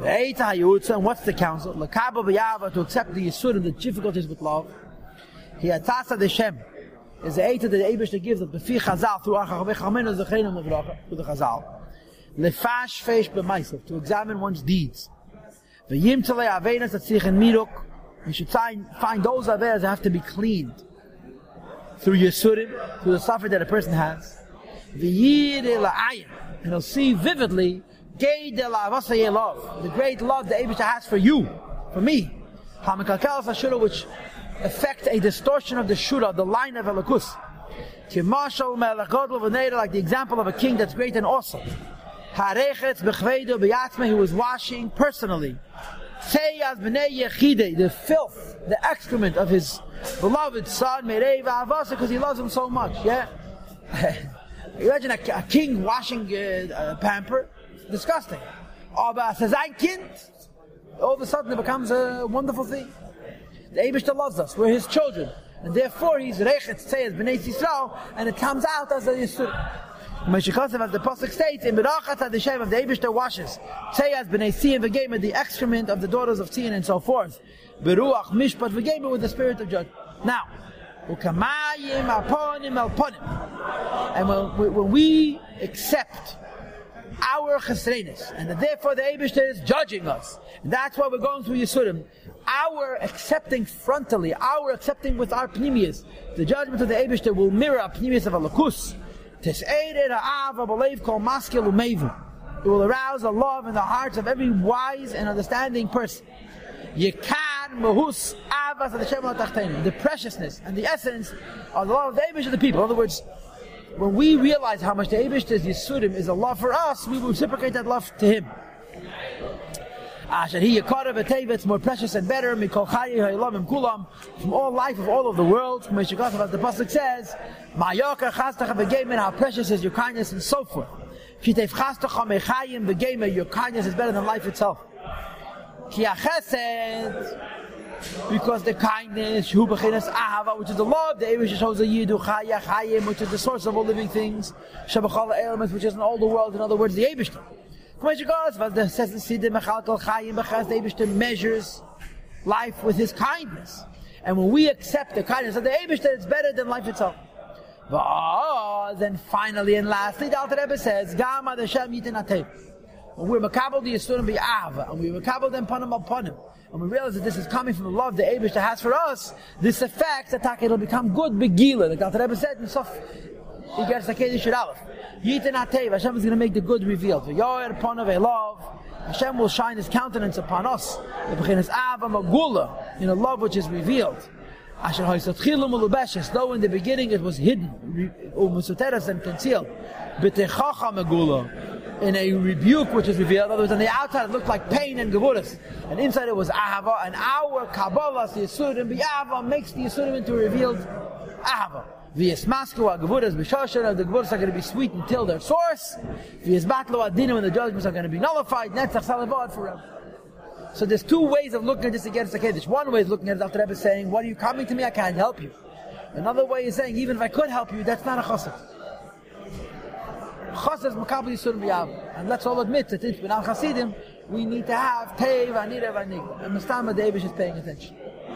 Eita hayutza, and what's the counsel? Lakaba b'yava, to accept the yisur and the difficulties with love. He atasa the Shem. Is the eita that the Eibush gives that befi chazal, through achach v'chamenu zechenim levracha, through the chazal. Lefash feish b'maisav, to examine one's deeds. V'yim tzalei avenas atzich miruk, you should find, find those avenas that have to be cleaned through Yisurim, through the suffering that a person has. V'yir ela'ayin, and he'll see vividly Gay de la love, the great love the Abisha has for you, for me. Hamakalkalas Ashura, which affect a distortion of the Shura, the line of Elakus. Kimashal Melachod like the example of a king that's great and awesome. Beyatme, who was washing personally. Seyaz B'nei Yechide, the filth, the excrement of his beloved son, Merei Avasa, because he loves him so much, yeah? Imagine a, a, king washing uh, a pamper disgusting. Aber as ein Kind, all of a sudden it becomes a wonderful thing. The Abishta loves us. We're his children. And therefore he's rechet tzeyes b'nei Yisrael, and it comes out as a Yisur. Meshikosev, as the Pasuk states, in Berachat HaDeshem of the Abishta washes, tzeyes b'nei Sion v'gema, the excrement of the daughters of Sion and so forth. Beruach mishpat v'gema, with the spirit of judgment. Now, ukamayim aponim alponim. And when, when we accept and therefore the Eibushter is judging us. And that's why we're going through Yisurim. Our accepting frontally, our accepting with our pnimius, the judgment of the Eibushter will mirror our pnimius of Alakus. It will arouse a love in the hearts of every wise and understanding person. The preciousness and the essence of the love of the Eibush of the people. In other words, when we realize how much the Eibushter's Yisurim is a love for us, we will reciprocate that love to Him. Asher he it's more precious and better mikol kulam from all life of all of the world. From as the pasuk says, "Ma'yoker chastach how precious is your kindness and so forth." Kitef chastach mechayim your kindness is better than life itself. Ki because the kindness, ahava, which is the love, the Evish shows a yidu chaya chayim, which is the source of all living things, shabachal elements, which is in all the world. In other words, the Evish. The says the Evish measures life with his kindness, and when we accept the kindness of the Evish, it's better than life itself. Then finally and lastly, the Alter Rebbe says, "Gama the Shem yitin When we're makabel the Yisurim be ahava, and we makabel them panim upon him and we realize that this is coming from the love the Abish has for us, this effect, attack, it'll become good begila. Like Dr. Rebbe said in Sof, he gets a Kedish Aleph. Yitin Atev, Hashem is going to make the good revealed. Yoyer upon of a love, Hashem will shine His countenance upon us. In a love which is revealed. Though in the beginning it was hidden, and concealed in a rebuke which is revealed. In other words, on the outside it looked like pain and gevuras, and inside it was ahava. And our Kabbalah, the Yisurim, B'Yava, makes the Yisurim into revealed ahava. V'yismasku ha-gevuras b'shoshan, the gevuras are going to be sweet until their source. V'yisbatlu adinim, and the judgments are going to be nullified. Netzach salavad forever. So there's two ways of looking at this against the Kaddish. One way is looking at it after Rebbe saying, what are you coming to me? I can't help you. Another way is saying, even if I could help you, that's not a chassid. B'yav. And let's all admit that in Al Chasidim, we need to have tei v'anira v'anigla. And Mustama David is paying attention.